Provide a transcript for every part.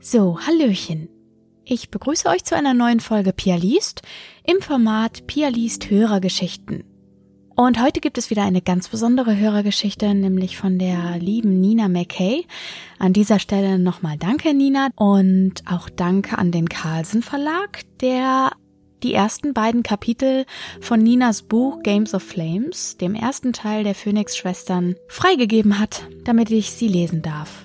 So, Hallöchen. Ich begrüße euch zu einer neuen Folge Pia liest im Format Pia liest Hörergeschichten. Und heute gibt es wieder eine ganz besondere Hörergeschichte, nämlich von der lieben Nina McKay. An dieser Stelle nochmal danke, Nina, und auch danke an den Carlsen Verlag, der die ersten beiden Kapitel von Ninas Buch Games of Flames, dem ersten Teil der Phoenix-Schwestern, freigegeben hat, damit ich sie lesen darf.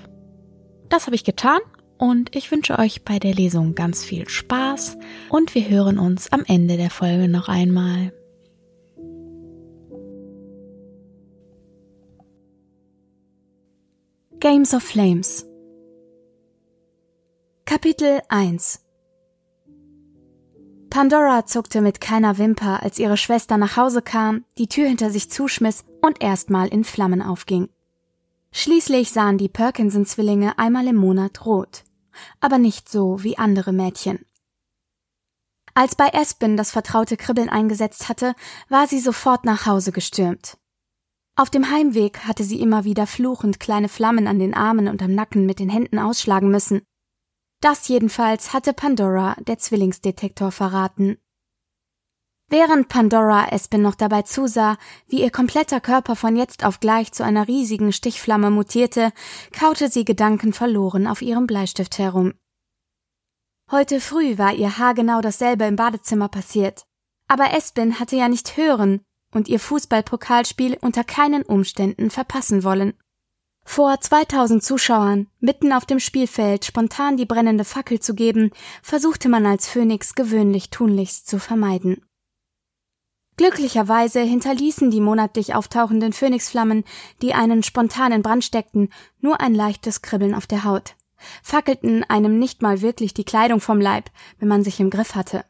Das habe ich getan und ich wünsche euch bei der Lesung ganz viel Spaß und wir hören uns am Ende der Folge noch einmal. Games of Flames Kapitel 1 Pandora zuckte mit keiner Wimper, als ihre Schwester nach Hause kam, die Tür hinter sich zuschmiss und erstmal in Flammen aufging. Schließlich sahen die Perkinson-Zwillinge einmal im Monat rot aber nicht so wie andere Mädchen. Als bei Espen das vertraute Kribbeln eingesetzt hatte, war sie sofort nach Hause gestürmt. Auf dem Heimweg hatte sie immer wieder fluchend kleine Flammen an den Armen und am Nacken mit den Händen ausschlagen müssen. Das jedenfalls hatte Pandora, der Zwillingsdetektor, verraten. Während Pandora Espen noch dabei zusah, wie ihr kompletter Körper von jetzt auf gleich zu einer riesigen Stichflamme mutierte, kaute sie gedankenverloren auf ihrem Bleistift herum. Heute früh war ihr haargenau dasselbe im Badezimmer passiert. Aber Espen hatte ja nicht hören und ihr Fußballpokalspiel unter keinen Umständen verpassen wollen. Vor 2000 Zuschauern, mitten auf dem Spielfeld, spontan die brennende Fackel zu geben, versuchte man als Phönix gewöhnlich tunlichst zu vermeiden. Glücklicherweise hinterließen die monatlich auftauchenden Phönixflammen, die einen spontanen Brand steckten, nur ein leichtes Kribbeln auf der Haut, fackelten einem nicht mal wirklich die Kleidung vom Leib, wenn man sich im Griff hatte.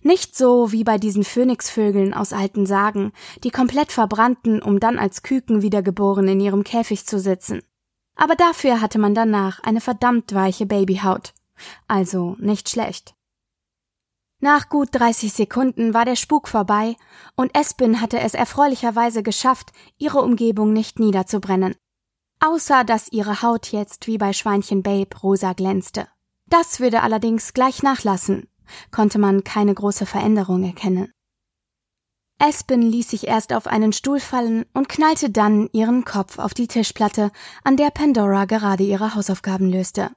Nicht so wie bei diesen Phönixvögeln aus alten Sagen, die komplett verbrannten, um dann als Küken wiedergeboren in ihrem Käfig zu sitzen. Aber dafür hatte man danach eine verdammt weiche Babyhaut. Also nicht schlecht. Nach gut 30 Sekunden war der Spuk vorbei und Espen hatte es erfreulicherweise geschafft, ihre Umgebung nicht niederzubrennen. Außer dass ihre Haut jetzt wie bei Schweinchen Babe rosa glänzte. Das würde allerdings gleich nachlassen, konnte man keine große Veränderung erkennen. Espen ließ sich erst auf einen Stuhl fallen und knallte dann ihren Kopf auf die Tischplatte, an der Pandora gerade ihre Hausaufgaben löste.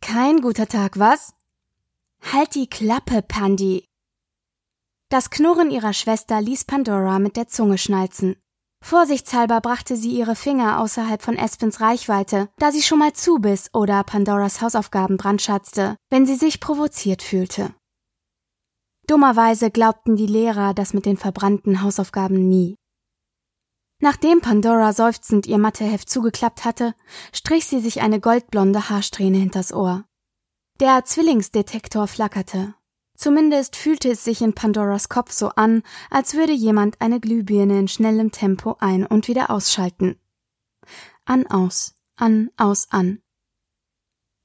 Kein guter Tag, was? Halt die Klappe, Pandi! Das Knurren ihrer Schwester ließ Pandora mit der Zunge schnalzen. Vorsichtshalber brachte sie ihre Finger außerhalb von Espens Reichweite, da sie schon mal zubiss oder Pandoras Hausaufgaben brandschatzte, wenn sie sich provoziert fühlte. Dummerweise glaubten die Lehrer das mit den verbrannten Hausaufgaben nie. Nachdem Pandora seufzend ihr Matheheft zugeklappt hatte, strich sie sich eine goldblonde Haarsträhne hinters Ohr. Der Zwillingsdetektor flackerte. Zumindest fühlte es sich in Pandoras Kopf so an, als würde jemand eine Glühbirne in schnellem Tempo ein- und wieder ausschalten. An, aus, an, aus, an.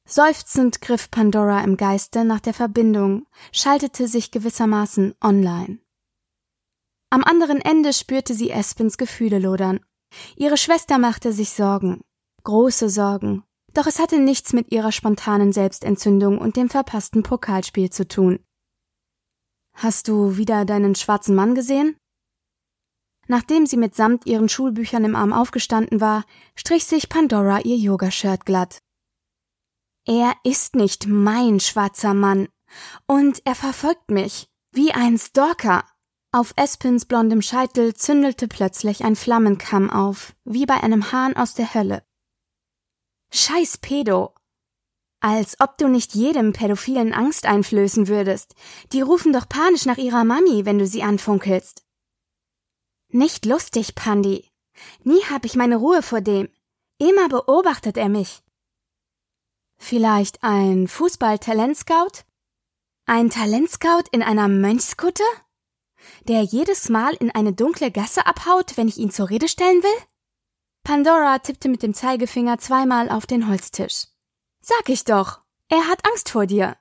Seufzend griff Pandora im Geiste nach der Verbindung, schaltete sich gewissermaßen online. Am anderen Ende spürte sie Espens Gefühle lodern. Ihre Schwester machte sich Sorgen. Große Sorgen, doch es hatte nichts mit ihrer spontanen Selbstentzündung und dem verpassten Pokalspiel zu tun. Hast du wieder deinen schwarzen Mann gesehen? Nachdem sie mitsamt ihren Schulbüchern im Arm aufgestanden war, strich sich Pandora ihr Yogashirt glatt. Er ist nicht mein schwarzer Mann. Und er verfolgt mich. Wie ein Stalker. Auf Espins blondem Scheitel zündelte plötzlich ein Flammenkamm auf, wie bei einem Hahn aus der Hölle. Scheiß Pedo. Als ob du nicht jedem Pädophilen Angst einflößen würdest. Die rufen doch panisch nach ihrer Mami, wenn du sie anfunkelst. Nicht lustig, Pandi. Nie hab ich meine Ruhe vor dem. Immer beobachtet er mich. Vielleicht ein Fußball-Talentscout? Ein Talentscout in einer Mönchskutte? Der jedes Mal in eine dunkle Gasse abhaut, wenn ich ihn zur Rede stellen will? Pandora tippte mit dem Zeigefinger zweimal auf den Holztisch. Sag ich doch, er hat Angst vor dir.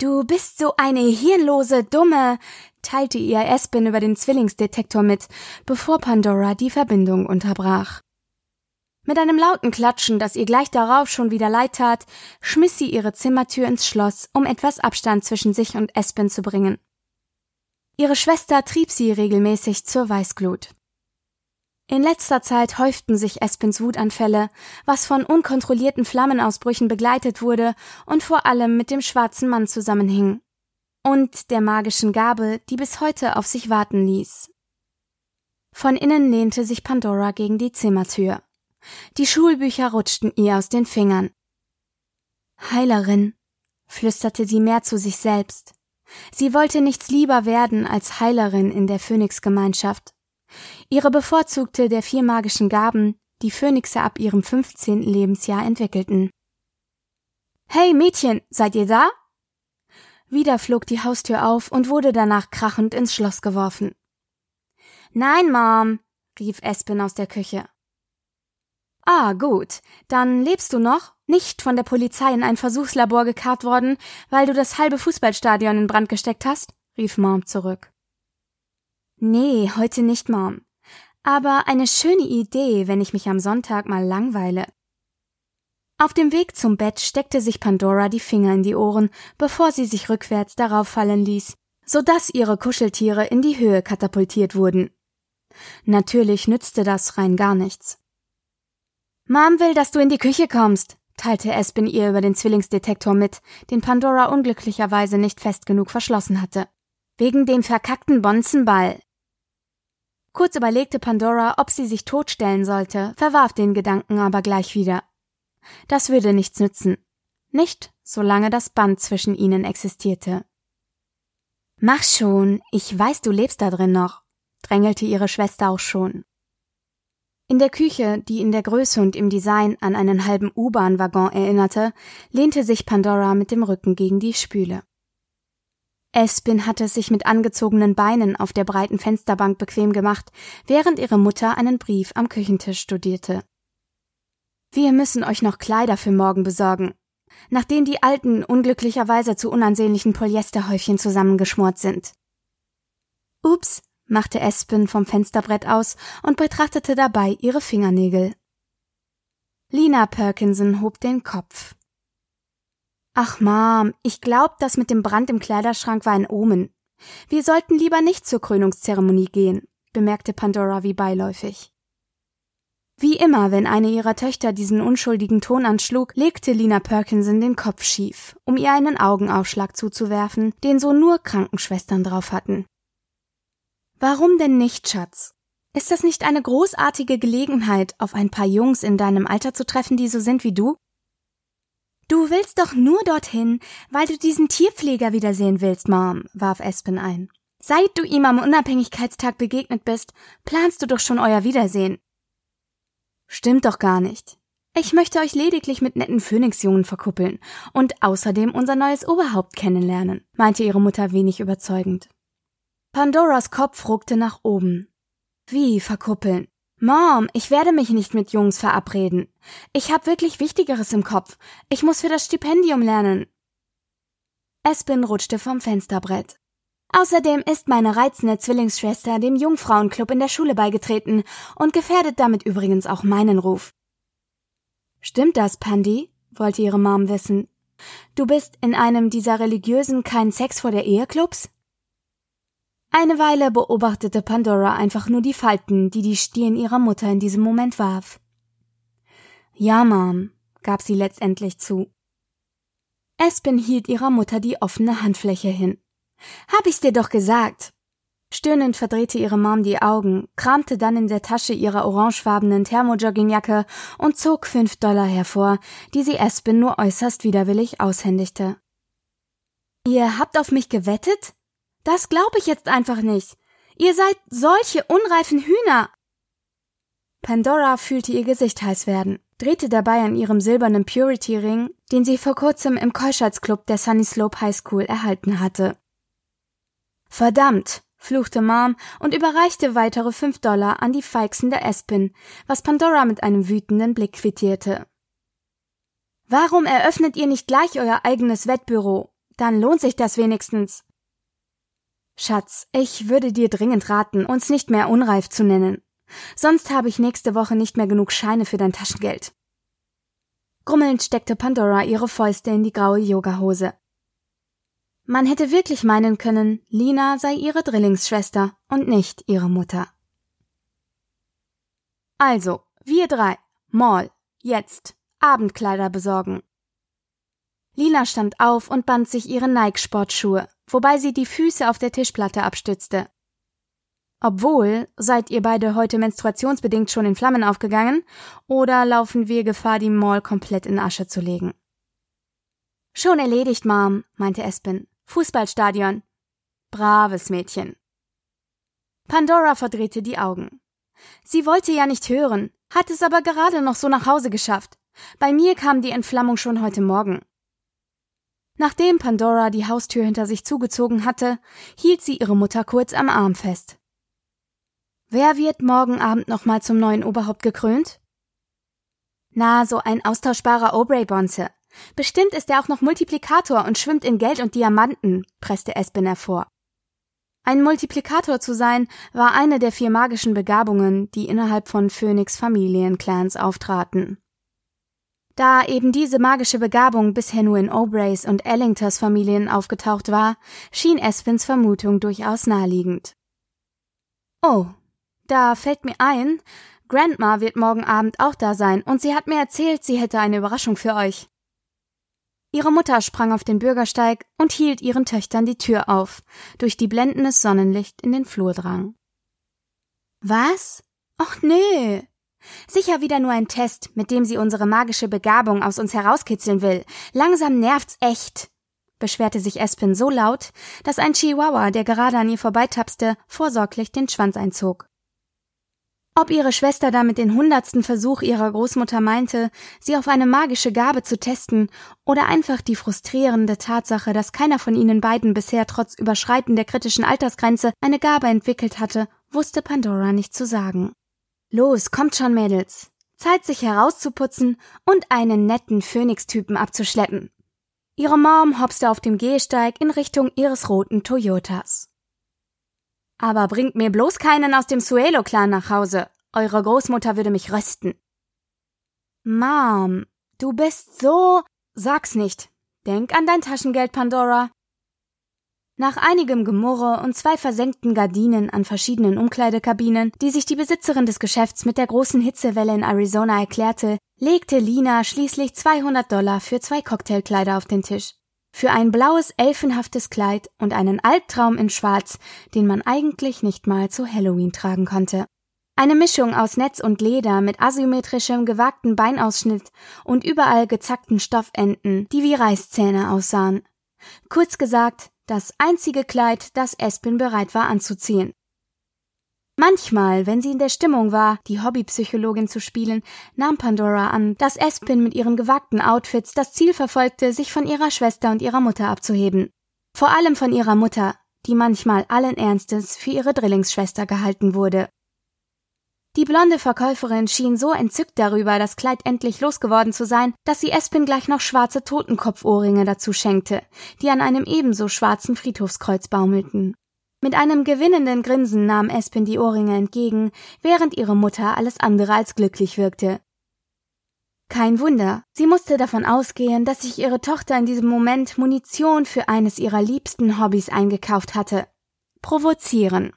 Du bist so eine hirnlose, dumme, teilte ihr Espen über den Zwillingsdetektor mit, bevor Pandora die Verbindung unterbrach. Mit einem lauten Klatschen, das ihr gleich darauf schon wieder leid tat, schmiss sie ihre Zimmertür ins Schloss, um etwas Abstand zwischen sich und Espen zu bringen. Ihre Schwester trieb sie regelmäßig zur Weißglut. In letzter Zeit häuften sich Espens Wutanfälle, was von unkontrollierten Flammenausbrüchen begleitet wurde und vor allem mit dem schwarzen Mann zusammenhing. Und der magischen Gabe, die bis heute auf sich warten ließ. Von innen lehnte sich Pandora gegen die Zimmertür. Die Schulbücher rutschten ihr aus den Fingern. Heilerin, flüsterte sie mehr zu sich selbst. Sie wollte nichts lieber werden als Heilerin in der Phönixgemeinschaft. Ihre bevorzugte der vier magischen Gaben, die Phönixe ab ihrem 15. Lebensjahr entwickelten. Hey Mädchen, seid ihr da? Wieder flog die Haustür auf und wurde danach krachend ins Schloss geworfen. Nein, Mom, rief Espen aus der Küche. Ah, gut. Dann lebst du noch? Nicht von der Polizei in ein Versuchslabor gekarrt worden, weil du das halbe Fußballstadion in Brand gesteckt hast? rief Mom zurück. Nee, heute nicht, Mom. Aber eine schöne Idee, wenn ich mich am Sonntag mal langweile. Auf dem Weg zum Bett steckte sich Pandora die Finger in die Ohren, bevor sie sich rückwärts darauf fallen ließ, so dass ihre Kuscheltiere in die Höhe katapultiert wurden. Natürlich nützte das rein gar nichts. Mom will, dass du in die Küche kommst, teilte Espen ihr über den Zwillingsdetektor mit, den Pandora unglücklicherweise nicht fest genug verschlossen hatte. Wegen dem verkackten Bonzenball. Kurz überlegte Pandora, ob sie sich totstellen sollte, verwarf den Gedanken aber gleich wieder. Das würde nichts nützen. Nicht, solange das Band zwischen ihnen existierte. Mach schon, ich weiß, du lebst da drin noch, drängelte ihre Schwester auch schon. In der Küche, die in der Größe und im Design an einen halben U-Bahn-Waggon erinnerte, lehnte sich Pandora mit dem Rücken gegen die Spüle. Espin hatte sich mit angezogenen Beinen auf der breiten Fensterbank bequem gemacht, während ihre Mutter einen Brief am Küchentisch studierte. Wir müssen euch noch Kleider für morgen besorgen, nachdem die alten unglücklicherweise zu unansehnlichen Polyesterhäufchen zusammengeschmort sind. Ups, machte Espen vom Fensterbrett aus und betrachtete dabei ihre Fingernägel. Lina Perkinson hob den Kopf. Ach, Mom, ich glaub, das mit dem Brand im Kleiderschrank war ein Omen. Wir sollten lieber nicht zur Krönungszeremonie gehen, bemerkte Pandora wie beiläufig. Wie immer, wenn eine ihrer Töchter diesen unschuldigen Ton anschlug, legte Lina Perkinson den Kopf schief, um ihr einen Augenaufschlag zuzuwerfen, den so nur Krankenschwestern drauf hatten. Warum denn nicht, Schatz? Ist das nicht eine großartige Gelegenheit, auf ein paar Jungs in deinem Alter zu treffen, die so sind wie du? Du willst doch nur dorthin, weil du diesen Tierpfleger wiedersehen willst, Mom, warf Espen ein. Seit du ihm am Unabhängigkeitstag begegnet bist, planst du doch schon euer Wiedersehen. Stimmt doch gar nicht. Ich möchte euch lediglich mit netten Phönixjungen verkuppeln und außerdem unser neues Oberhaupt kennenlernen, meinte ihre Mutter wenig überzeugend. Pandoras Kopf ruckte nach oben. Wie verkuppeln? Mom, ich werde mich nicht mit Jungs verabreden. Ich habe wirklich Wichtigeres im Kopf. Ich muss für das Stipendium lernen. Espen rutschte vom Fensterbrett. Außerdem ist meine reizende Zwillingsschwester dem Jungfrauenclub in der Schule beigetreten und gefährdet damit übrigens auch meinen Ruf. Stimmt das, Pandy? wollte ihre Mom wissen. Du bist in einem dieser religiösen kein Sex vor der Ehe Clubs? Eine Weile beobachtete Pandora einfach nur die Falten, die die Stirn ihrer Mutter in diesem Moment warf. Ja, Mom, gab sie letztendlich zu. Espen hielt ihrer Mutter die offene Handfläche hin. Hab ich's dir doch gesagt. Stöhnend verdrehte ihre Mom die Augen, kramte dann in der Tasche ihrer orangefarbenen Thermojoggingjacke und zog fünf Dollar hervor, die sie Espen nur äußerst widerwillig aushändigte. Ihr habt auf mich gewettet? Das glaube ich jetzt einfach nicht. Ihr seid solche unreifen Hühner. Pandora fühlte ihr Gesicht heiß werden, drehte dabei an ihrem silbernen Purity-Ring, den sie vor kurzem im Keuschheitsclub der Sunny Slope High School erhalten hatte. Verdammt, fluchte Mom und überreichte weitere fünf Dollar an die Feixen der Espin, was Pandora mit einem wütenden Blick quittierte. Warum eröffnet ihr nicht gleich euer eigenes Wettbüro? Dann lohnt sich das wenigstens. Schatz, ich würde dir dringend raten, uns nicht mehr unreif zu nennen. Sonst habe ich nächste Woche nicht mehr genug Scheine für dein Taschengeld. Grummelnd steckte Pandora ihre Fäuste in die graue Yogahose. Man hätte wirklich meinen können, Lina sei ihre Drillingsschwester und nicht ihre Mutter. Also, wir drei, Mall, jetzt, Abendkleider besorgen. Lina stand auf und band sich ihre Nike-Sportschuhe, wobei sie die Füße auf der Tischplatte abstützte. Obwohl, seid ihr beide heute menstruationsbedingt schon in Flammen aufgegangen, oder laufen wir Gefahr, die Mall komplett in Asche zu legen? Schon erledigt, Mom, meinte Espen. Fußballstadion. Braves Mädchen. Pandora verdrehte die Augen. Sie wollte ja nicht hören, hat es aber gerade noch so nach Hause geschafft. Bei mir kam die Entflammung schon heute Morgen. Nachdem Pandora die Haustür hinter sich zugezogen hatte, hielt sie ihre Mutter kurz am Arm fest. Wer wird morgen Abend nochmal zum neuen Oberhaupt gekrönt? Na, so ein austauschbarer Aubrey-Bonze. Bestimmt ist er auch noch Multiplikator und schwimmt in Geld und Diamanten, presste Espen hervor. Ein Multiplikator zu sein, war eine der vier magischen Begabungen, die innerhalb von Phoenix Familienclans auftraten. Da eben diese magische Begabung bisher nur in Obrays und Ellingters Familien aufgetaucht war, schien Espins Vermutung durchaus naheliegend. Oh, da fällt mir ein, Grandma wird morgen Abend auch da sein und sie hat mir erzählt, sie hätte eine Überraschung für euch. Ihre Mutter sprang auf den Bürgersteig und hielt ihren Töchtern die Tür auf, durch die blendendes Sonnenlicht in den Flur drang. Was? Och nö, Sicher wieder nur ein Test, mit dem sie unsere magische Begabung aus uns herauskitzeln will. Langsam nervt's echt, beschwerte sich Espen so laut, dass ein Chihuahua, der gerade an ihr vorbeitapste, vorsorglich den Schwanz einzog. Ob ihre Schwester damit den hundertsten Versuch ihrer Großmutter meinte, sie auf eine magische Gabe zu testen, oder einfach die frustrierende Tatsache, dass keiner von ihnen beiden bisher trotz Überschreiten der kritischen Altersgrenze eine Gabe entwickelt hatte, wusste Pandora nicht zu sagen. Los, kommt schon, Mädels. Zeit, sich herauszuputzen und einen netten Phönix-Typen abzuschleppen. Ihre Mom hopste auf dem Gehsteig in Richtung ihres roten Toyotas. Aber bringt mir bloß keinen aus dem Suelo-Clan nach Hause. Eure Großmutter würde mich rösten. Mom, du bist so. Sag's nicht. Denk an dein Taschengeld, Pandora. Nach einigem Gemurre und zwei versenkten Gardinen an verschiedenen Umkleidekabinen, die sich die Besitzerin des Geschäfts mit der großen Hitzewelle in Arizona erklärte, legte Lina schließlich 200 Dollar für zwei Cocktailkleider auf den Tisch. Für ein blaues, elfenhaftes Kleid und einen Albtraum in Schwarz, den man eigentlich nicht mal zu Halloween tragen konnte. Eine Mischung aus Netz und Leder mit asymmetrischem, gewagten Beinausschnitt und überall gezackten Stoffenden, die wie Reißzähne aussahen. Kurz gesagt, das einzige Kleid, das Espin bereit war anzuziehen. Manchmal, wenn sie in der Stimmung war, die Hobbypsychologin zu spielen, nahm Pandora an, dass Espin mit ihren gewagten Outfits das Ziel verfolgte, sich von ihrer Schwester und ihrer Mutter abzuheben. Vor allem von ihrer Mutter, die manchmal allen Ernstes für ihre Drillingsschwester gehalten wurde. Die blonde Verkäuferin schien so entzückt darüber, das Kleid endlich losgeworden zu sein, dass sie Espin gleich noch schwarze Totenkopfohrringe dazu schenkte, die an einem ebenso schwarzen Friedhofskreuz baumelten. Mit einem gewinnenden Grinsen nahm Espin die Ohrringe entgegen, während ihre Mutter alles andere als glücklich wirkte. Kein Wunder, sie musste davon ausgehen, dass sich ihre Tochter in diesem Moment Munition für eines ihrer liebsten Hobbys eingekauft hatte. Provozieren.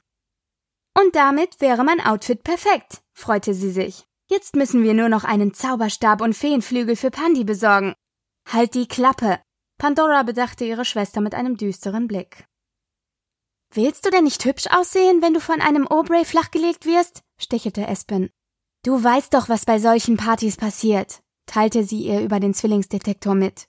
Und damit wäre mein Outfit perfekt, freute sie sich. Jetzt müssen wir nur noch einen Zauberstab und Feenflügel für Pandi besorgen. Halt die Klappe. Pandora bedachte ihre Schwester mit einem düsteren Blick. Willst du denn nicht hübsch aussehen, wenn du von einem Aubrey flachgelegt wirst? stichelte Espen. Du weißt doch, was bei solchen Partys passiert, teilte sie ihr über den Zwillingsdetektor mit.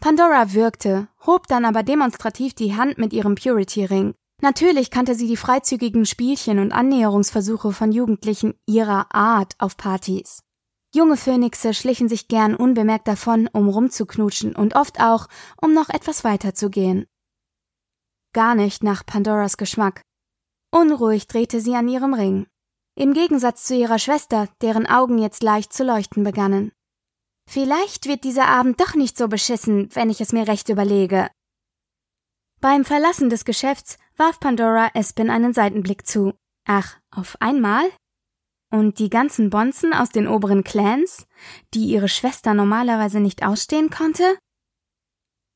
Pandora würgte, hob dann aber demonstrativ die Hand mit ihrem Purity-Ring Natürlich kannte sie die freizügigen Spielchen und Annäherungsversuche von Jugendlichen ihrer Art auf Partys. Junge Phönixe schlichen sich gern unbemerkt davon, um rumzuknutschen und oft auch, um noch etwas weiter zu gehen. Gar nicht nach Pandoras Geschmack. Unruhig drehte sie an ihrem Ring. Im Gegensatz zu ihrer Schwester, deren Augen jetzt leicht zu leuchten begannen. Vielleicht wird dieser Abend doch nicht so beschissen, wenn ich es mir recht überlege. Beim Verlassen des Geschäfts warf Pandora Espin einen Seitenblick zu. Ach, auf einmal? Und die ganzen Bonzen aus den oberen Clans, die ihre Schwester normalerweise nicht ausstehen konnte?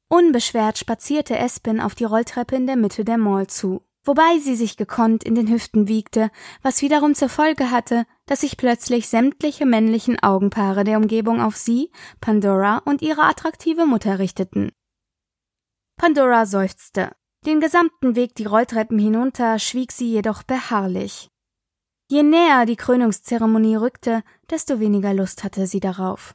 Unbeschwert spazierte Espen auf die Rolltreppe in der Mitte der Mall zu, wobei sie sich gekonnt in den Hüften wiegte, was wiederum zur Folge hatte, dass sich plötzlich sämtliche männlichen Augenpaare der Umgebung auf sie, Pandora und ihre attraktive Mutter richteten. Pandora seufzte. Den gesamten Weg die Rolltreppen hinunter schwieg sie jedoch beharrlich. Je näher die Krönungszeremonie rückte, desto weniger Lust hatte sie darauf.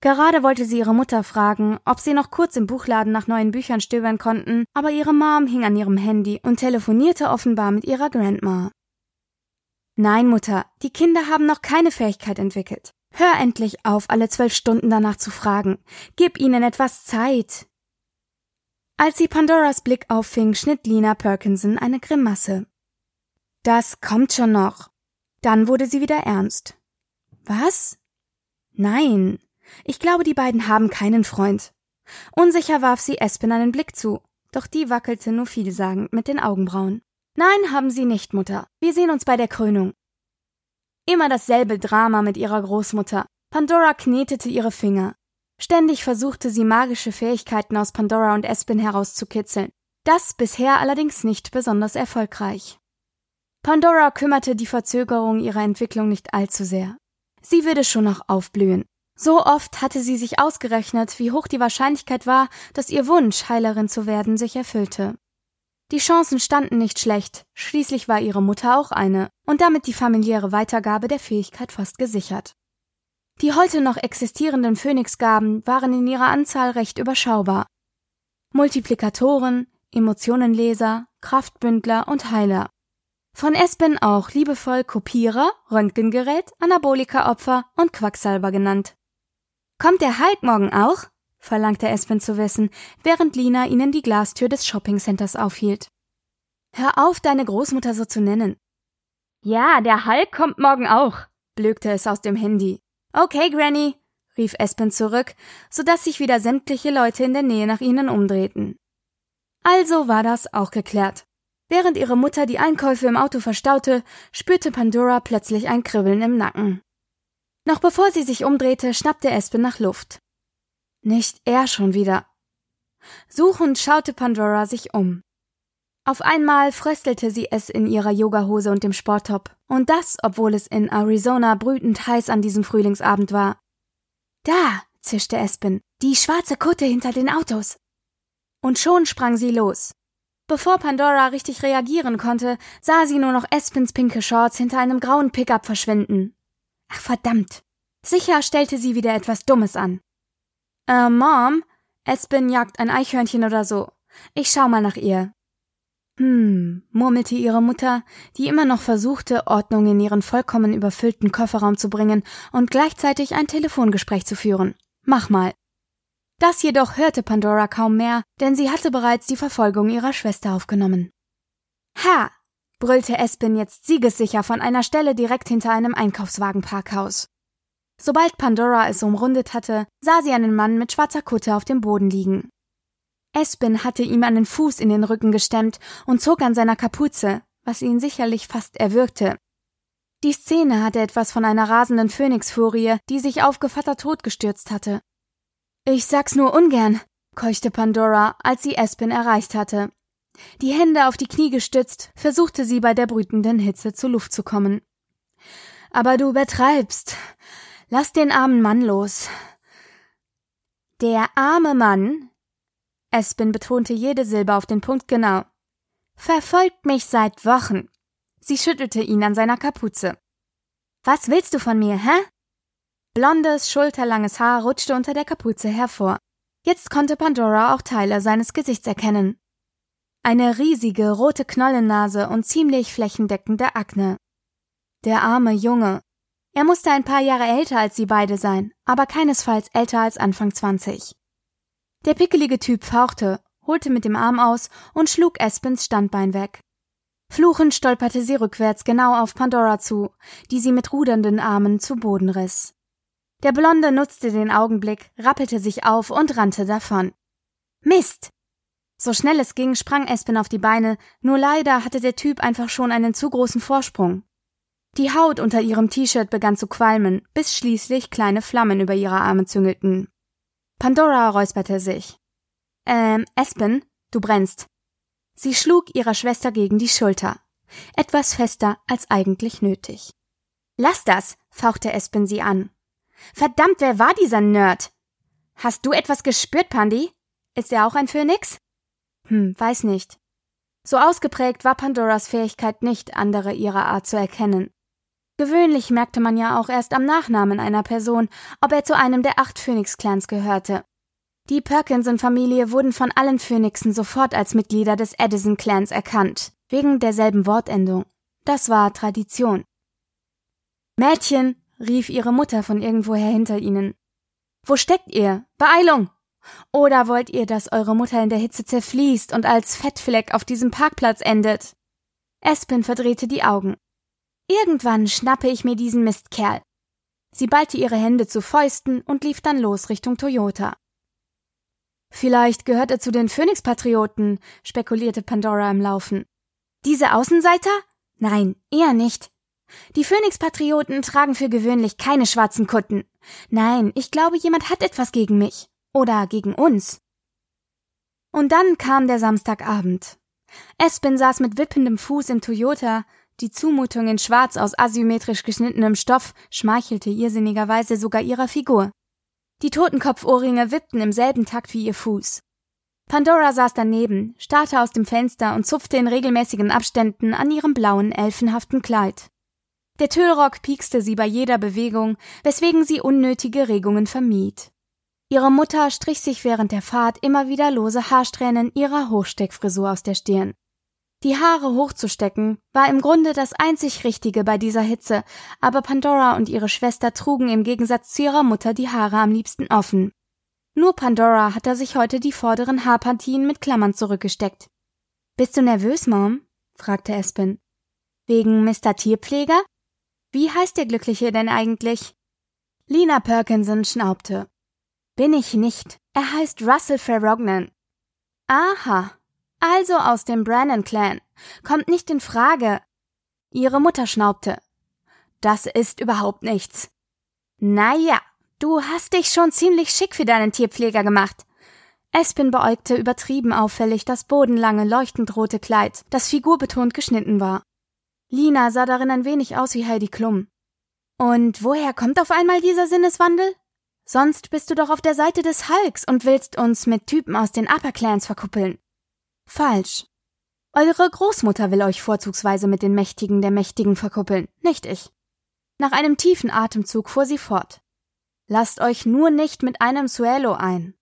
Gerade wollte sie ihre Mutter fragen, ob sie noch kurz im Buchladen nach neuen Büchern stöbern konnten, aber ihre Mom hing an ihrem Handy und telefonierte offenbar mit ihrer Grandma. Nein, Mutter, die Kinder haben noch keine Fähigkeit entwickelt. Hör endlich auf, alle zwölf Stunden danach zu fragen. Gib ihnen etwas Zeit. Als sie Pandoras Blick auffing, schnitt Lina Perkinson eine Grimasse. Das kommt schon noch. Dann wurde sie wieder ernst. Was? Nein. Ich glaube, die beiden haben keinen Freund. Unsicher warf sie Espen einen Blick zu, doch die wackelte nur vielsagend mit den Augenbrauen. Nein, haben sie nicht, Mutter. Wir sehen uns bei der Krönung. Immer dasselbe Drama mit ihrer Großmutter. Pandora knetete ihre Finger. Ständig versuchte sie magische Fähigkeiten aus Pandora und Espen herauszukitzeln. Das bisher allerdings nicht besonders erfolgreich. Pandora kümmerte die Verzögerung ihrer Entwicklung nicht allzu sehr. Sie würde schon noch aufblühen. So oft hatte sie sich ausgerechnet, wie hoch die Wahrscheinlichkeit war, dass ihr Wunsch, Heilerin zu werden, sich erfüllte. Die Chancen standen nicht schlecht, schließlich war ihre Mutter auch eine und damit die familiäre Weitergabe der Fähigkeit fast gesichert. Die heute noch existierenden Phönixgaben waren in ihrer Anzahl recht überschaubar. Multiplikatoren, Emotionenleser, Kraftbündler und Heiler. Von Espen auch liebevoll Kopierer, Röntgengerät, Anabolika-Opfer und Quacksalber genannt. Kommt der Hulk morgen auch? verlangte Espen zu wissen, während Lina ihnen die Glastür des Shoppingcenters aufhielt. Hör auf, deine Großmutter so zu nennen. Ja, der Hulk kommt morgen auch, blökte es aus dem Handy. Okay, Granny, rief Espen zurück, so dass sich wieder sämtliche Leute in der Nähe nach ihnen umdrehten. Also war das auch geklärt. Während ihre Mutter die Einkäufe im Auto verstaute, spürte Pandora plötzlich ein Kribbeln im Nacken. Noch bevor sie sich umdrehte, schnappte Espen nach Luft. Nicht er schon wieder. Suchend schaute Pandora sich um. Auf einmal fröstelte sie es in ihrer Yogahose und dem Sporttop, und das, obwohl es in Arizona brütend heiß an diesem Frühlingsabend war. Da, zischte Espen, die schwarze Kutte hinter den Autos. Und schon sprang sie los. Bevor Pandora richtig reagieren konnte, sah sie nur noch Espens pinke Shorts hinter einem grauen Pickup verschwinden. Ach verdammt. Sicher stellte sie wieder etwas Dummes an. Äh, Mom, Espen jagt ein Eichhörnchen oder so. Ich schau mal nach ihr. Hm, murmelte ihre Mutter, die immer noch versuchte, Ordnung in ihren vollkommen überfüllten Kofferraum zu bringen und gleichzeitig ein Telefongespräch zu führen. Mach mal. Das jedoch hörte Pandora kaum mehr, denn sie hatte bereits die Verfolgung ihrer Schwester aufgenommen. Ha! brüllte Espen jetzt siegessicher von einer Stelle direkt hinter einem Einkaufswagenparkhaus. Sobald Pandora es umrundet hatte, sah sie einen Mann mit schwarzer Kutte auf dem Boden liegen. Espen hatte ihm einen Fuß in den Rücken gestemmt und zog an seiner Kapuze, was ihn sicherlich fast erwürgte. Die Szene hatte etwas von einer rasenden Phönixfurie, die sich auf Gevatter Tod gestürzt hatte. Ich sag's nur ungern, keuchte Pandora, als sie Espen erreicht hatte. Die Hände auf die Knie gestützt, versuchte sie bei der brütenden Hitze zur Luft zu kommen. Aber du übertreibst. Lass den armen Mann los. Der arme Mann, Espen betonte jede Silbe auf den Punkt genau, verfolgt mich seit Wochen. Sie schüttelte ihn an seiner Kapuze. Was willst du von mir, hä? Blondes, schulterlanges Haar rutschte unter der Kapuze hervor. Jetzt konnte Pandora auch Teile seines Gesichts erkennen. Eine riesige rote Knollennase und ziemlich flächendeckende Akne. Der arme Junge, er musste ein paar Jahre älter als sie beide sein, aber keinesfalls älter als Anfang 20. Der pickelige Typ fauchte, holte mit dem Arm aus und schlug Espens Standbein weg. Fluchend stolperte sie rückwärts genau auf Pandora zu, die sie mit rudernden Armen zu Boden riss. Der Blonde nutzte den Augenblick, rappelte sich auf und rannte davon. Mist! So schnell es ging, sprang Espen auf die Beine, nur leider hatte der Typ einfach schon einen zu großen Vorsprung. Die Haut unter ihrem T-Shirt begann zu qualmen, bis schließlich kleine Flammen über ihre Arme züngelten. Pandora räusperte sich. Ähm, Espen, du brennst. Sie schlug ihrer Schwester gegen die Schulter. Etwas fester als eigentlich nötig. Lass das, fauchte Espen sie an. Verdammt, wer war dieser Nerd? Hast du etwas gespürt, Pandi? Ist er auch ein Phönix? Hm, weiß nicht. So ausgeprägt war Pandoras Fähigkeit nicht, andere ihrer Art zu erkennen. Gewöhnlich merkte man ja auch erst am Nachnamen einer Person, ob er zu einem der acht Phönix-Clans gehörte. Die Perkinson-Familie wurden von allen Phönixen sofort als Mitglieder des Edison-Clans erkannt, wegen derselben Wortendung. Das war Tradition. Mädchen, rief ihre Mutter von irgendwoher hinter ihnen. Wo steckt ihr? Beeilung! Oder wollt ihr, dass eure Mutter in der Hitze zerfließt und als Fettfleck auf diesem Parkplatz endet? Espen verdrehte die Augen. Irgendwann schnappe ich mir diesen Mistkerl. Sie ballte ihre Hände zu Fäusten und lief dann los Richtung Toyota. Vielleicht gehört er zu den Phoenix-Patrioten, spekulierte Pandora im Laufen. Diese Außenseiter? Nein, eher nicht. Die Phoenix-Patrioten tragen für gewöhnlich keine schwarzen Kutten. Nein, ich glaube, jemand hat etwas gegen mich. Oder gegen uns. Und dann kam der Samstagabend. Espen saß mit wippendem Fuß im Toyota, die Zumutung in Schwarz aus asymmetrisch geschnittenem Stoff schmeichelte irrsinnigerweise sogar ihrer Figur. Die Totenkopfohrringe wippten im selben Takt wie ihr Fuß. Pandora saß daneben, starrte aus dem Fenster und zupfte in regelmäßigen Abständen an ihrem blauen, elfenhaften Kleid. Der Tüllrock piekste sie bei jeder Bewegung, weswegen sie unnötige Regungen vermied. Ihre Mutter strich sich während der Fahrt immer wieder lose Haarsträhnen ihrer Hochsteckfrisur aus der Stirn. Die Haare hochzustecken war im Grunde das einzig Richtige bei dieser Hitze, aber Pandora und ihre Schwester trugen im Gegensatz zu ihrer Mutter die Haare am liebsten offen. Nur Pandora hatte sich heute die vorderen Haarpartien mit Klammern zurückgesteckt. Bist du nervös, Mom? fragte Espen. Wegen Mr. Tierpfleger? Wie heißt der Glückliche denn eigentlich? Lina Perkinson schnaubte. Bin ich nicht. Er heißt Russell Ferrognan. Aha. Also aus dem Brannan-Clan. Kommt nicht in Frage. Ihre Mutter schnaubte. Das ist überhaupt nichts. Na ja, du hast dich schon ziemlich schick für deinen Tierpfleger gemacht. Espen beäugte übertrieben auffällig das bodenlange, leuchtend rote Kleid, das figurbetont geschnitten war. Lina sah darin ein wenig aus wie Heidi Klum. Und woher kommt auf einmal dieser Sinneswandel? Sonst bist du doch auf der Seite des Hulks und willst uns mit Typen aus den Upper Clans verkuppeln. Falsch. Eure Großmutter will euch vorzugsweise mit den Mächtigen der Mächtigen verkuppeln, nicht ich. Nach einem tiefen Atemzug fuhr sie fort. Lasst euch nur nicht mit einem Suelo ein.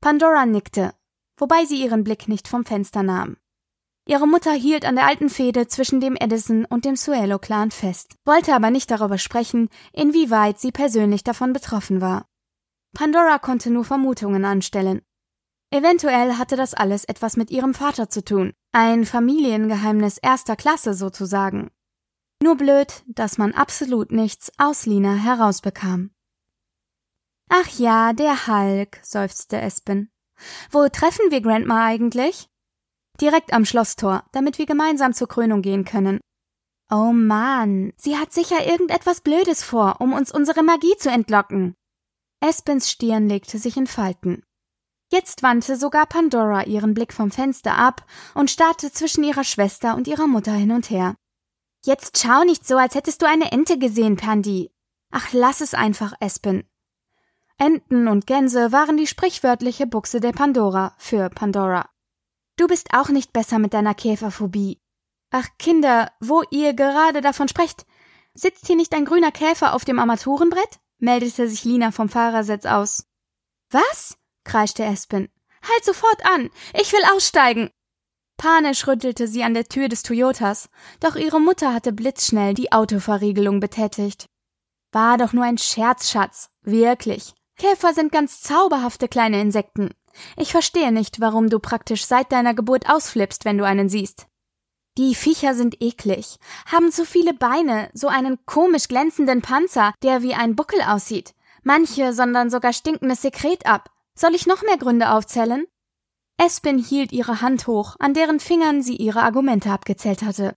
Pandora nickte, wobei sie ihren Blick nicht vom Fenster nahm. Ihre Mutter hielt an der alten Fehde zwischen dem Edison und dem Suelo-Clan fest, wollte aber nicht darüber sprechen, inwieweit sie persönlich davon betroffen war. Pandora konnte nur Vermutungen anstellen. Eventuell hatte das alles etwas mit ihrem Vater zu tun, ein Familiengeheimnis erster Klasse sozusagen. Nur blöd, dass man absolut nichts aus Lina herausbekam. Ach ja, der Hulk, seufzte Espen. Wo treffen wir Grandma eigentlich? Direkt am Schlosstor, damit wir gemeinsam zur Krönung gehen können. Oh Mann, sie hat sicher irgendetwas Blödes vor, um uns unsere Magie zu entlocken. Espens Stirn legte sich in Falten. Jetzt wandte sogar Pandora ihren Blick vom Fenster ab und starrte zwischen ihrer Schwester und ihrer Mutter hin und her. Jetzt schau nicht so, als hättest du eine Ente gesehen, Pandi. Ach, lass es einfach, Espen. Enten und Gänse waren die sprichwörtliche Buchse der Pandora für Pandora. Du bist auch nicht besser mit deiner Käferphobie. Ach, Kinder, wo ihr gerade davon sprecht, sitzt hier nicht ein grüner Käfer auf dem Armaturenbrett? meldete sich Lina vom Fahrersitz aus. Was? Kreischte Espen. Halt sofort an! Ich will aussteigen! Panisch rüttelte sie an der Tür des Toyotas, doch ihre Mutter hatte blitzschnell die Autoverriegelung betätigt. War doch nur ein Scherz, Schatz. Wirklich. Käfer sind ganz zauberhafte kleine Insekten. Ich verstehe nicht, warum du praktisch seit deiner Geburt ausflippst, wenn du einen siehst. Die Viecher sind eklig, haben zu viele Beine, so einen komisch glänzenden Panzer, der wie ein Buckel aussieht. Manche sondern sogar stinkendes Sekret ab. Soll ich noch mehr Gründe aufzählen? Espin hielt ihre Hand hoch, an deren Fingern sie ihre Argumente abgezählt hatte.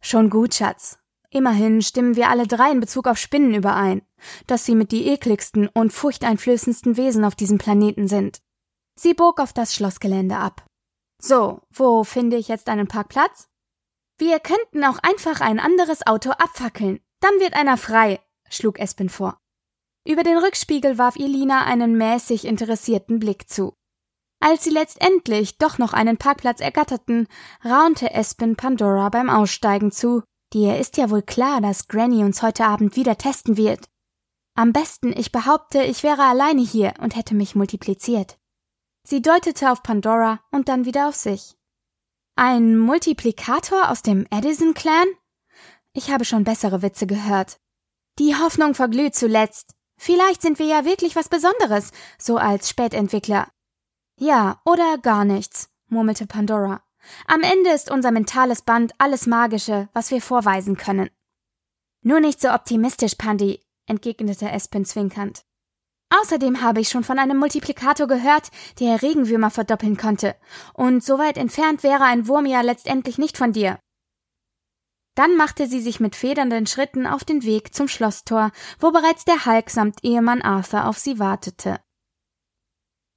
Schon gut, Schatz. Immerhin stimmen wir alle drei in Bezug auf Spinnen überein, dass sie mit die ekligsten und furchteinflößendsten Wesen auf diesem Planeten sind. Sie bog auf das Schlossgelände ab. So, wo finde ich jetzt einen Parkplatz? Wir könnten auch einfach ein anderes Auto abfackeln. Dann wird einer frei, schlug Espen vor. Über den Rückspiegel warf ihr Lina einen mäßig interessierten Blick zu. Als sie letztendlich doch noch einen Parkplatz ergatterten, raunte Espen Pandora beim Aussteigen zu. Dir ist ja wohl klar, dass Granny uns heute Abend wieder testen wird. Am besten, ich behaupte, ich wäre alleine hier und hätte mich multipliziert. Sie deutete auf Pandora und dann wieder auf sich. Ein Multiplikator aus dem Edison-Clan? Ich habe schon bessere Witze gehört. Die Hoffnung verglüht zuletzt. Vielleicht sind wir ja wirklich was Besonderes, so als Spätentwickler. Ja, oder gar nichts, murmelte Pandora. Am Ende ist unser mentales Band alles Magische, was wir vorweisen können. Nur nicht so optimistisch, Pandi, entgegnete Espen zwinkernd. Außerdem habe ich schon von einem Multiplikator gehört, der Regenwürmer verdoppeln konnte, und so weit entfernt wäre ein Wurm ja letztendlich nicht von dir. Dann machte sie sich mit federnden Schritten auf den Weg zum Schlosstor, wo bereits der Hulk samt Ehemann Arthur auf sie wartete.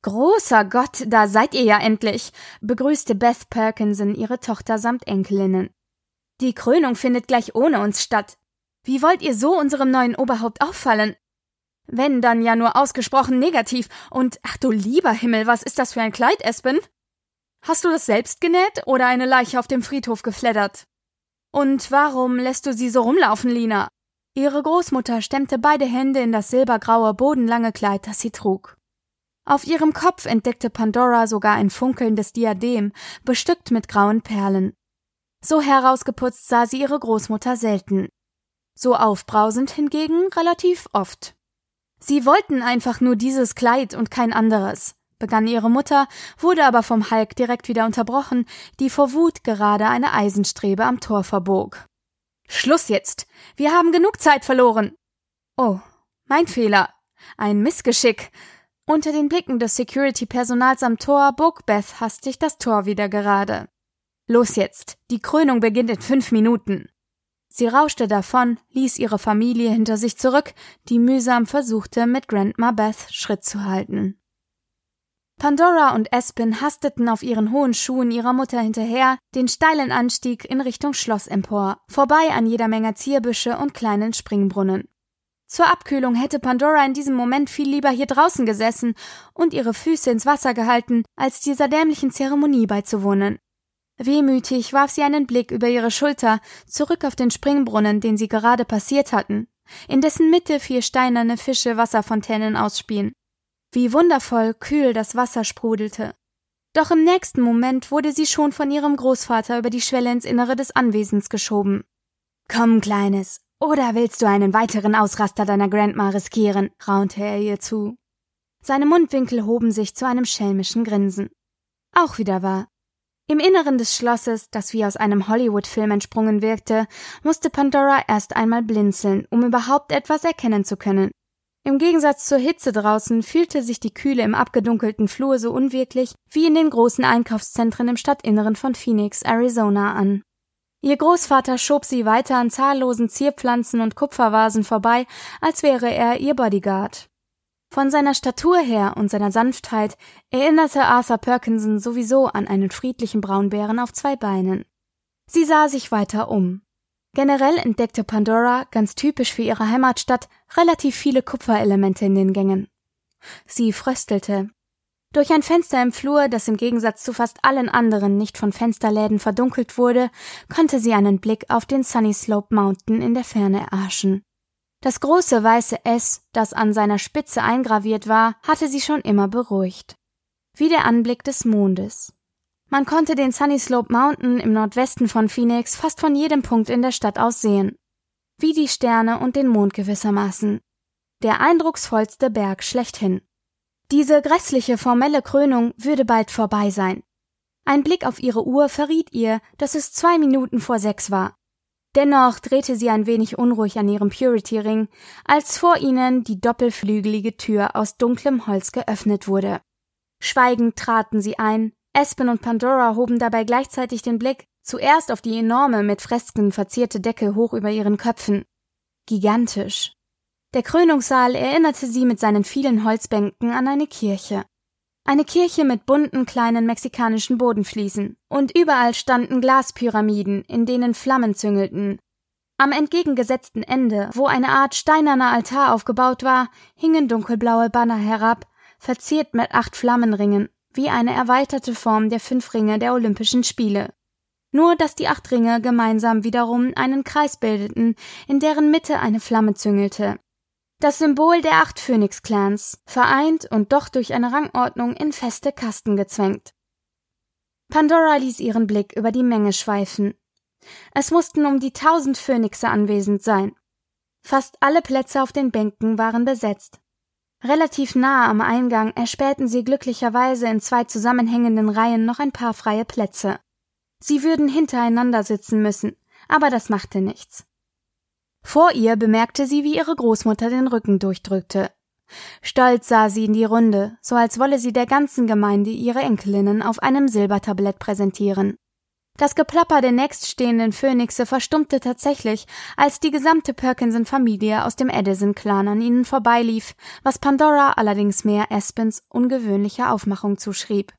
Großer Gott, da seid ihr ja endlich, begrüßte Beth Perkinson ihre Tochter samt Enkelinnen. Die Krönung findet gleich ohne uns statt. Wie wollt ihr so unserem neuen Oberhaupt auffallen? Wenn, dann ja nur ausgesprochen negativ. Und ach du lieber Himmel, was ist das für ein Kleid, Espen? Hast du das selbst genäht oder eine Leiche auf dem Friedhof gefleddert? Und warum lässt du sie so rumlaufen, Lina? Ihre Großmutter stemmte beide Hände in das silbergraue, bodenlange Kleid, das sie trug. Auf ihrem Kopf entdeckte Pandora sogar ein funkelndes Diadem, bestückt mit grauen Perlen. So herausgeputzt sah sie ihre Großmutter selten. So aufbrausend hingegen relativ oft. Sie wollten einfach nur dieses Kleid und kein anderes, begann ihre Mutter, wurde aber vom Hulk direkt wieder unterbrochen, die vor Wut gerade eine Eisenstrebe am Tor verbog. Schluss jetzt. Wir haben genug Zeit verloren. Oh, mein Fehler. Ein Missgeschick. Unter den Blicken des Security-Personals am Tor bog Beth hastig das Tor wieder gerade. Los jetzt. Die Krönung beginnt in fünf Minuten. Sie rauschte davon, ließ ihre Familie hinter sich zurück, die mühsam versuchte, mit Grandma Beth Schritt zu halten. Pandora und Espin hasteten auf ihren hohen Schuhen ihrer Mutter hinterher, den steilen Anstieg in Richtung Schloss empor, vorbei an jeder Menge Zierbüsche und kleinen Springbrunnen. Zur Abkühlung hätte Pandora in diesem Moment viel lieber hier draußen gesessen und ihre Füße ins Wasser gehalten, als dieser dämlichen Zeremonie beizuwohnen. Wehmütig warf sie einen Blick über ihre Schulter zurück auf den Springbrunnen, den sie gerade passiert hatten, in dessen Mitte vier steinerne Fische Wasserfontänen ausspien. Wie wundervoll kühl das Wasser sprudelte. Doch im nächsten Moment wurde sie schon von ihrem Großvater über die Schwelle ins Innere des Anwesens geschoben. Komm, Kleines, oder willst du einen weiteren Ausraster deiner Grandma riskieren? raunte er ihr zu. Seine Mundwinkel hoben sich zu einem schelmischen Grinsen. Auch wieder wahr. Im Inneren des Schlosses, das wie aus einem Hollywood-Film entsprungen wirkte, musste Pandora erst einmal blinzeln, um überhaupt etwas erkennen zu können. Im Gegensatz zur Hitze draußen fühlte sich die Kühle im abgedunkelten Flur so unwirklich wie in den großen Einkaufszentren im Stadtinneren von Phoenix, Arizona an. Ihr Großvater schob sie weiter an zahllosen Zierpflanzen und Kupfervasen vorbei, als wäre er ihr Bodyguard. Von seiner Statur her und seiner Sanftheit erinnerte Arthur Perkinson sowieso an einen friedlichen Braunbären auf zwei Beinen. Sie sah sich weiter um. Generell entdeckte Pandora, ganz typisch für ihre Heimatstadt, relativ viele Kupferelemente in den Gängen. Sie fröstelte. Durch ein Fenster im Flur, das im Gegensatz zu fast allen anderen nicht von Fensterläden verdunkelt wurde, konnte sie einen Blick auf den Sunny Slope Mountain in der Ferne erhaschen. Das große weiße S, das an seiner Spitze eingraviert war, hatte sie schon immer beruhigt. Wie der Anblick des Mondes. Man konnte den Sunny Slope Mountain im Nordwesten von Phoenix fast von jedem Punkt in der Stadt aus sehen. Wie die Sterne und den Mond gewissermaßen. Der eindrucksvollste Berg schlechthin. Diese grässliche formelle Krönung würde bald vorbei sein. Ein Blick auf ihre Uhr verriet ihr, dass es zwei Minuten vor sechs war. Dennoch drehte sie ein wenig unruhig an ihrem Purity-Ring, als vor ihnen die doppelflügelige Tür aus dunklem Holz geöffnet wurde. Schweigend traten sie ein, Aspen und Pandora hoben dabei gleichzeitig den Blick zuerst auf die enorme, mit Fresken verzierte Decke hoch über ihren Köpfen. Gigantisch. Der Krönungssaal erinnerte sie mit seinen vielen Holzbänken an eine Kirche. Eine Kirche mit bunten kleinen mexikanischen Bodenfliesen, und überall standen Glaspyramiden, in denen Flammen züngelten. Am entgegengesetzten Ende, wo eine Art steinerner Altar aufgebaut war, hingen dunkelblaue Banner herab, verziert mit acht Flammenringen, wie eine erweiterte Form der fünf Ringe der Olympischen Spiele. Nur dass die acht Ringe gemeinsam wiederum einen Kreis bildeten, in deren Mitte eine Flamme züngelte. Das Symbol der acht Phönix-Clans, vereint und doch durch eine Rangordnung in feste Kasten gezwängt. Pandora ließ ihren Blick über die Menge schweifen. Es mussten um die tausend Phönixe anwesend sein. Fast alle Plätze auf den Bänken waren besetzt. Relativ nah am Eingang erspähten sie glücklicherweise in zwei zusammenhängenden Reihen noch ein paar freie Plätze. Sie würden hintereinander sitzen müssen, aber das machte nichts. Vor ihr bemerkte sie, wie ihre Großmutter den Rücken durchdrückte. Stolz sah sie in die Runde, so als wolle sie der ganzen Gemeinde ihre Enkelinnen auf einem Silbertablett präsentieren. Das Geplapper der nächststehenden Phönixe verstummte tatsächlich, als die gesamte Perkinson-Familie aus dem Edison-Clan an ihnen vorbeilief, was Pandora allerdings mehr Aspens ungewöhnlicher Aufmachung zuschrieb.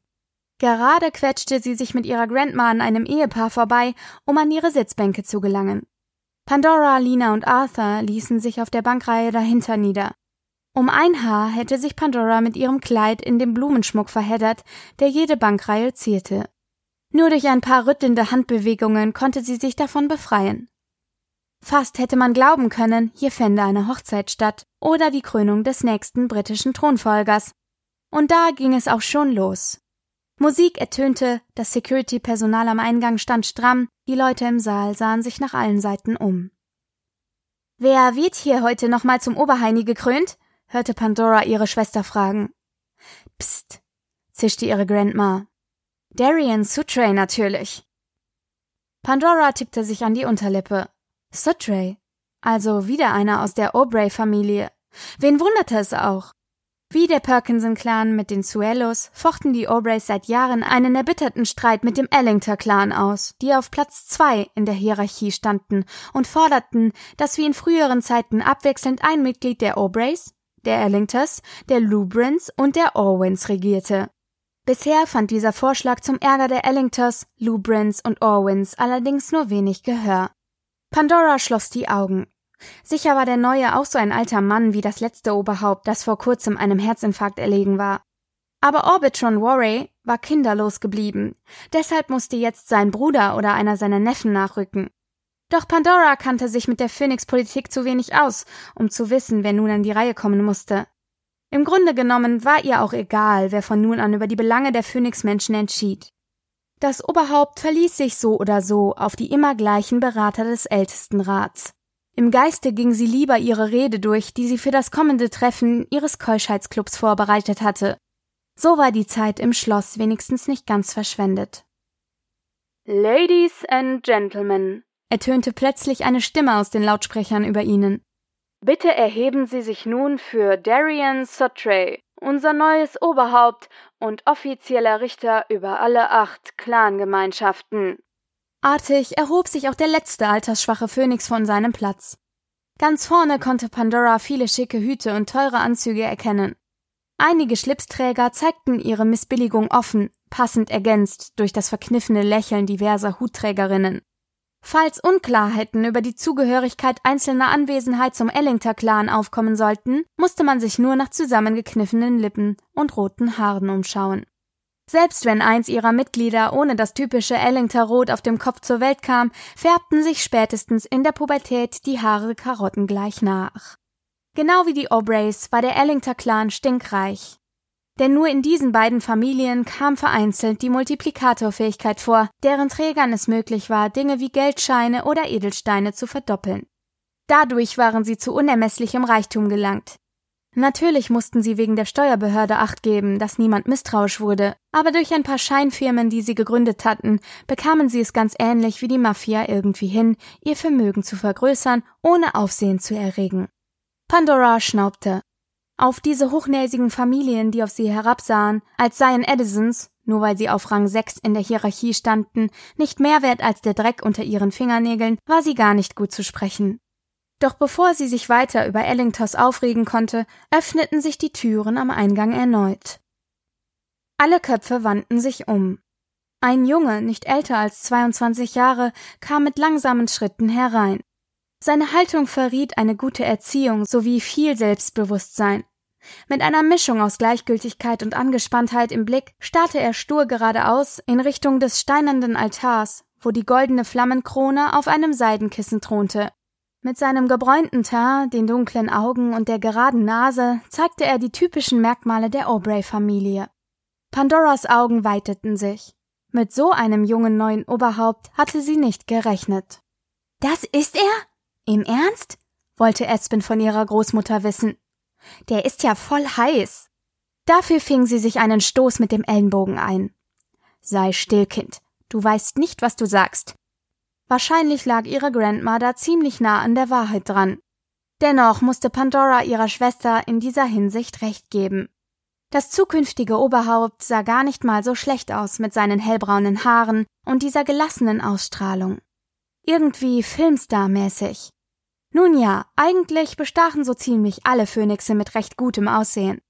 Gerade quetschte sie sich mit ihrer Grandma an einem Ehepaar vorbei, um an ihre Sitzbänke zu gelangen. Pandora, Lina und Arthur ließen sich auf der Bankreihe dahinter nieder. Um ein Haar hätte sich Pandora mit ihrem Kleid in dem Blumenschmuck verheddert, der jede Bankreihe zierte. Nur durch ein paar rüttelnde Handbewegungen konnte sie sich davon befreien. Fast hätte man glauben können, hier fände eine Hochzeit statt oder die Krönung des nächsten britischen Thronfolgers. Und da ging es auch schon los. Musik ertönte, das Security-Personal am Eingang stand stramm, die Leute im Saal sahen sich nach allen Seiten um. Wer wird hier heute nochmal zum Oberheini gekrönt? hörte Pandora ihre Schwester fragen. Psst, zischte ihre Grandma. Darian Sutray natürlich. Pandora tippte sich an die Unterlippe. Sutray, also wieder einer aus der Aubrey-Familie. Wen wunderte es auch? Wie der Perkinson-Clan mit den Suelos fochten die Aubreys seit Jahren einen erbitterten Streit mit dem Ellingter-Clan aus, die auf Platz zwei in der Hierarchie standen und forderten, dass wie in früheren Zeiten abwechselnd ein Mitglied der Aubreys, der Ellingters, der Lubrins und der Orwins regierte. Bisher fand dieser Vorschlag zum Ärger der Ellingters, Lubrins und Orwins allerdings nur wenig Gehör. Pandora schloss die Augen. Sicher war der Neue auch so ein alter Mann wie das letzte Oberhaupt, das vor kurzem einem Herzinfarkt erlegen war. Aber Orbitron Warray war kinderlos geblieben, deshalb musste jetzt sein Bruder oder einer seiner Neffen nachrücken. Doch Pandora kannte sich mit der Phoenix-Politik zu wenig aus, um zu wissen, wer nun an die Reihe kommen musste. Im Grunde genommen war ihr auch egal, wer von nun an über die Belange der Phoenix-Menschen entschied. Das Oberhaupt verließ sich so oder so auf die immer gleichen Berater des Ältestenrats. Im Geiste ging sie lieber ihre Rede durch, die sie für das kommende Treffen ihres Keuschheitsclubs vorbereitet hatte. So war die Zeit im Schloss wenigstens nicht ganz verschwendet. Ladies and Gentlemen, ertönte plötzlich eine Stimme aus den Lautsprechern über ihnen. Bitte erheben Sie sich nun für Darian Sutray, unser neues Oberhaupt und offizieller Richter über alle acht Clangemeinschaften. Artig erhob sich auch der letzte altersschwache Phönix von seinem Platz. Ganz vorne konnte Pandora viele schicke Hüte und teure Anzüge erkennen. Einige Schlipsträger zeigten ihre Missbilligung offen, passend ergänzt durch das verkniffene Lächeln diverser Hutträgerinnen. Falls Unklarheiten über die Zugehörigkeit einzelner Anwesenheit zum Ellingter-Clan aufkommen sollten, musste man sich nur nach zusammengekniffenen Lippen und roten Haaren umschauen. Selbst wenn eins ihrer Mitglieder ohne das typische Ellingter-Rot auf dem Kopf zur Welt kam, färbten sich spätestens in der Pubertät die Haare karottengleich nach. Genau wie die Aubreys war der Ellingter-Clan stinkreich. Denn nur in diesen beiden Familien kam vereinzelt die Multiplikatorfähigkeit vor, deren Trägern es möglich war, Dinge wie Geldscheine oder Edelsteine zu verdoppeln. Dadurch waren sie zu unermesslichem Reichtum gelangt. Natürlich mussten sie wegen der Steuerbehörde Acht geben, dass niemand misstrauisch wurde, aber durch ein paar Scheinfirmen, die sie gegründet hatten, bekamen sie es ganz ähnlich wie die Mafia irgendwie hin, ihr Vermögen zu vergrößern, ohne Aufsehen zu erregen. Pandora schnaubte. Auf diese hochnäsigen Familien, die auf sie herabsahen, als seien Edisons, nur weil sie auf Rang 6 in der Hierarchie standen, nicht mehr wert als der Dreck unter ihren Fingernägeln, war sie gar nicht gut zu sprechen. Doch bevor sie sich weiter über Ellingtos aufregen konnte, öffneten sich die Türen am Eingang erneut. Alle Köpfe wandten sich um. Ein Junge, nicht älter als 22 Jahre, kam mit langsamen Schritten herein. Seine Haltung verriet eine gute Erziehung sowie viel Selbstbewusstsein. Mit einer Mischung aus Gleichgültigkeit und Angespanntheit im Blick starrte er stur geradeaus in Richtung des steinernen Altars, wo die goldene Flammenkrone auf einem Seidenkissen thronte. Mit seinem gebräunten Teint, den dunklen Augen und der geraden Nase zeigte er die typischen Merkmale der Aubrey-Familie. Pandoras Augen weiteten sich. Mit so einem jungen neuen Oberhaupt hatte sie nicht gerechnet. Das ist er? Im Ernst? wollte Espen von ihrer Großmutter wissen. Der ist ja voll heiß. Dafür fing sie sich einen Stoß mit dem Ellenbogen ein. Sei still, Kind. Du weißt nicht, was du sagst. Wahrscheinlich lag ihre Grandma da ziemlich nah an der Wahrheit dran. Dennoch musste Pandora ihrer Schwester in dieser Hinsicht recht geben. Das zukünftige Oberhaupt sah gar nicht mal so schlecht aus mit seinen hellbraunen Haaren und dieser gelassenen Ausstrahlung. Irgendwie Filmstar-mäßig. Nun ja, eigentlich bestachen so ziemlich alle Phönixe mit recht gutem Aussehen.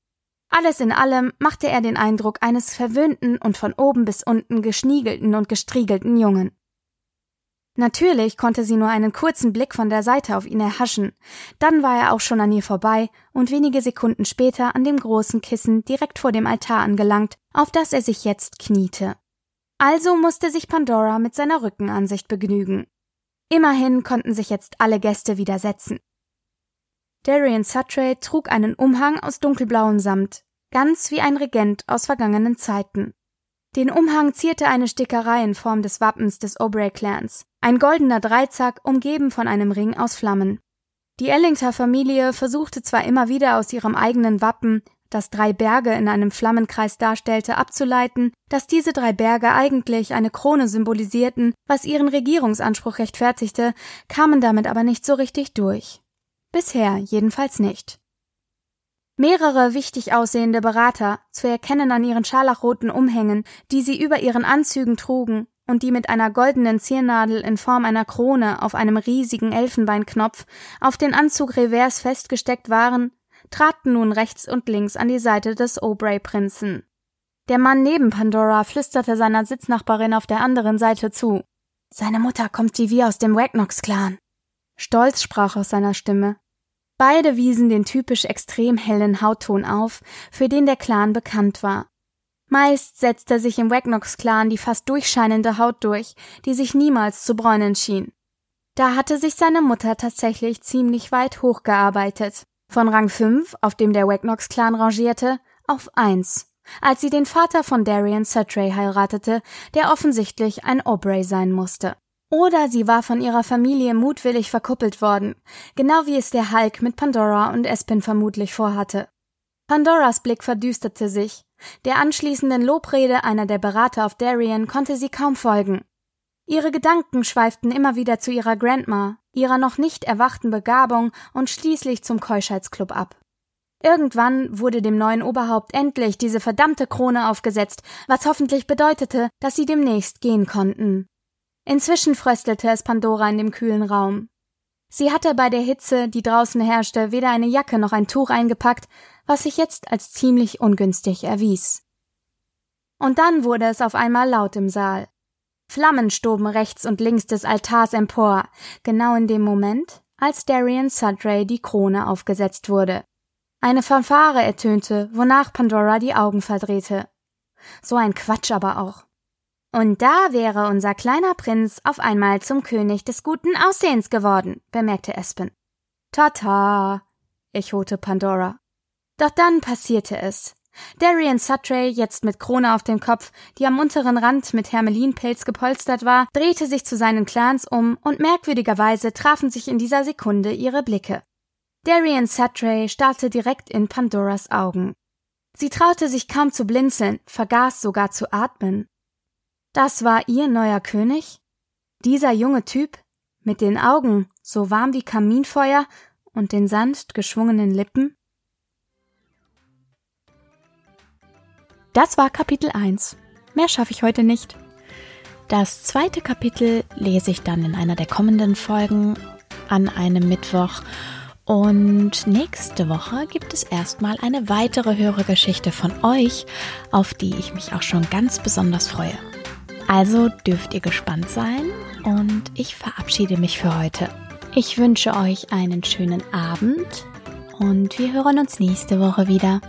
Alles in allem machte er den Eindruck eines verwöhnten und von oben bis unten geschniegelten und gestriegelten Jungen. Natürlich konnte sie nur einen kurzen Blick von der Seite auf ihn erhaschen, dann war er auch schon an ihr vorbei und wenige Sekunden später an dem großen Kissen direkt vor dem Altar angelangt, auf das er sich jetzt kniete. Also musste sich Pandora mit seiner Rückenansicht begnügen. Immerhin konnten sich jetzt alle Gäste wieder setzen. Darian Sutray trug einen Umhang aus dunkelblauem Samt, ganz wie ein Regent aus vergangenen Zeiten. Den Umhang zierte eine Stickerei in Form des Wappens des Aubrey-Clans, ein goldener Dreizack umgeben von einem Ring aus Flammen. Die Ellingter-Familie versuchte zwar immer wieder aus ihrem eigenen Wappen das drei Berge in einem Flammenkreis darstellte, abzuleiten, dass diese drei Berge eigentlich eine Krone symbolisierten, was ihren Regierungsanspruch rechtfertigte, kamen damit aber nicht so richtig durch. Bisher jedenfalls nicht. Mehrere wichtig aussehende Berater, zu erkennen an ihren scharlachroten Umhängen, die sie über ihren Anzügen trugen und die mit einer goldenen Ziernadel in Form einer Krone auf einem riesigen Elfenbeinknopf auf den Anzug revers festgesteckt waren, traten nun rechts und links an die Seite des Aubrey-Prinzen. Der Mann neben Pandora flüsterte seiner Sitznachbarin auf der anderen Seite zu. Seine Mutter kommt wie aus dem Wagnox-Clan. Stolz sprach aus seiner Stimme. Beide wiesen den typisch extrem hellen Hautton auf, für den der Clan bekannt war. Meist setzte sich im Wagnox-Clan die fast durchscheinende Haut durch, die sich niemals zu bräunen schien. Da hatte sich seine Mutter tatsächlich ziemlich weit hochgearbeitet. Von Rang 5, auf dem der Wagnox-Clan rangierte, auf 1, als sie den Vater von Darian Sutray heiratete, der offensichtlich ein Aubrey sein musste. Oder sie war von ihrer Familie mutwillig verkuppelt worden, genau wie es der Hulk mit Pandora und Espin vermutlich vorhatte. Pandoras Blick verdüsterte sich. Der anschließenden Lobrede einer der Berater auf Darien konnte sie kaum folgen. Ihre Gedanken schweiften immer wieder zu ihrer Grandma, ihrer noch nicht erwachten Begabung und schließlich zum Keuschheitsclub ab. Irgendwann wurde dem neuen Oberhaupt endlich diese verdammte Krone aufgesetzt, was hoffentlich bedeutete, dass sie demnächst gehen konnten. Inzwischen fröstelte es Pandora in dem kühlen Raum. Sie hatte bei der Hitze, die draußen herrschte, weder eine Jacke noch ein Tuch eingepackt, was sich jetzt als ziemlich ungünstig erwies. Und dann wurde es auf einmal laut im Saal. Flammen stoben rechts und links des Altars empor, genau in dem Moment, als Darian Sudray die Krone aufgesetzt wurde. Eine Fanfare ertönte, wonach Pandora die Augen verdrehte. So ein Quatsch aber auch. Und da wäre unser kleiner Prinz auf einmal zum König des guten Aussehens geworden, bemerkte Espen. Tata, echote Pandora. Doch dann passierte es. Darian Sutray, jetzt mit Krone auf dem Kopf, die am unteren Rand mit Hermelinpelz gepolstert war, drehte sich zu seinen Clans um und merkwürdigerweise trafen sich in dieser Sekunde ihre Blicke. Darian Sutray starrte direkt in Pandoras Augen. Sie traute sich kaum zu blinzeln, vergaß sogar zu atmen. Das war ihr neuer König? Dieser junge Typ, mit den Augen so warm wie Kaminfeuer und den sanft geschwungenen Lippen? Das war Kapitel 1. Mehr schaffe ich heute nicht. Das zweite Kapitel lese ich dann in einer der kommenden Folgen an einem Mittwoch. Und nächste Woche gibt es erstmal eine weitere Hörergeschichte von euch, auf die ich mich auch schon ganz besonders freue. Also dürft ihr gespannt sein und ich verabschiede mich für heute. Ich wünsche euch einen schönen Abend und wir hören uns nächste Woche wieder.